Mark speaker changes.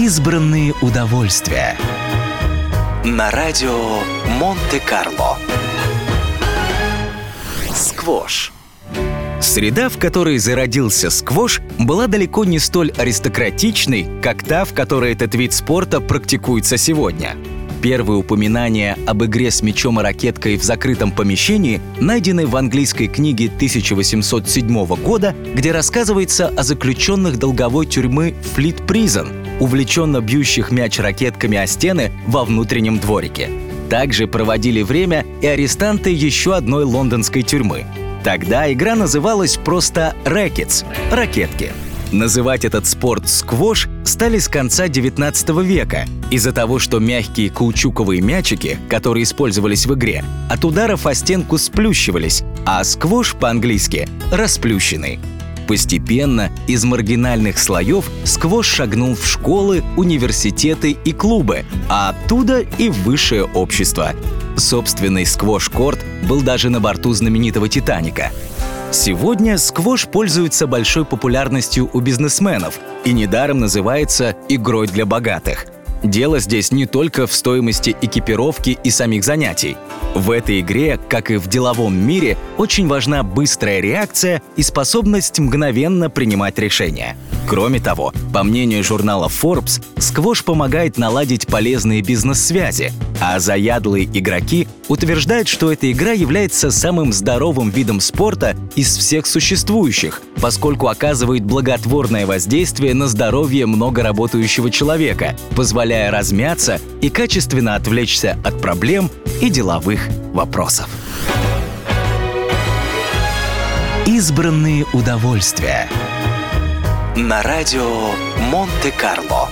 Speaker 1: Избранные удовольствия. На радио Монте-Карло. Сквош. Среда, в которой зародился сквош, была далеко не столь аристократичной, как та, в которой этот вид спорта практикуется сегодня – Первые упоминания об игре с мячом и ракеткой в закрытом помещении найдены в английской книге 1807 года, где рассказывается о заключенных долговой тюрьмы Флит Призон, увлеченно бьющих мяч ракетками о стены во внутреннем дворике. Также проводили время и арестанты еще одной лондонской тюрьмы. Тогда игра называлась просто «рэкетс» — «ракетки». Называть этот спорт сквош стали с конца 19 века из-за того, что мягкие каучуковые мячики, которые использовались в игре, от ударов о стенку сплющивались, а сквош по-английски — расплющенный. Постепенно из маргинальных слоев сквош шагнул в школы, университеты и клубы, а оттуда и в высшее общество. Собственный сквош-корт был даже на борту знаменитого «Титаника». Сегодня сквош пользуется большой популярностью у бизнесменов и недаром называется «игрой для богатых». Дело здесь не только в стоимости экипировки и самих занятий. В этой игре, как и в деловом мире, очень важна быстрая реакция и способность мгновенно принимать решения. Кроме того, по мнению журнала Forbes, сквош помогает наладить полезные бизнес-связи, а заядлые игроки утверждают, что эта игра является самым здоровым видом спорта из всех существующих, поскольку оказывает благотворное воздействие на здоровье многоработающего человека, позволяя размяться и качественно отвлечься от проблем и деловых вопросов. Избранные удовольствия – на радио Монте-Карло.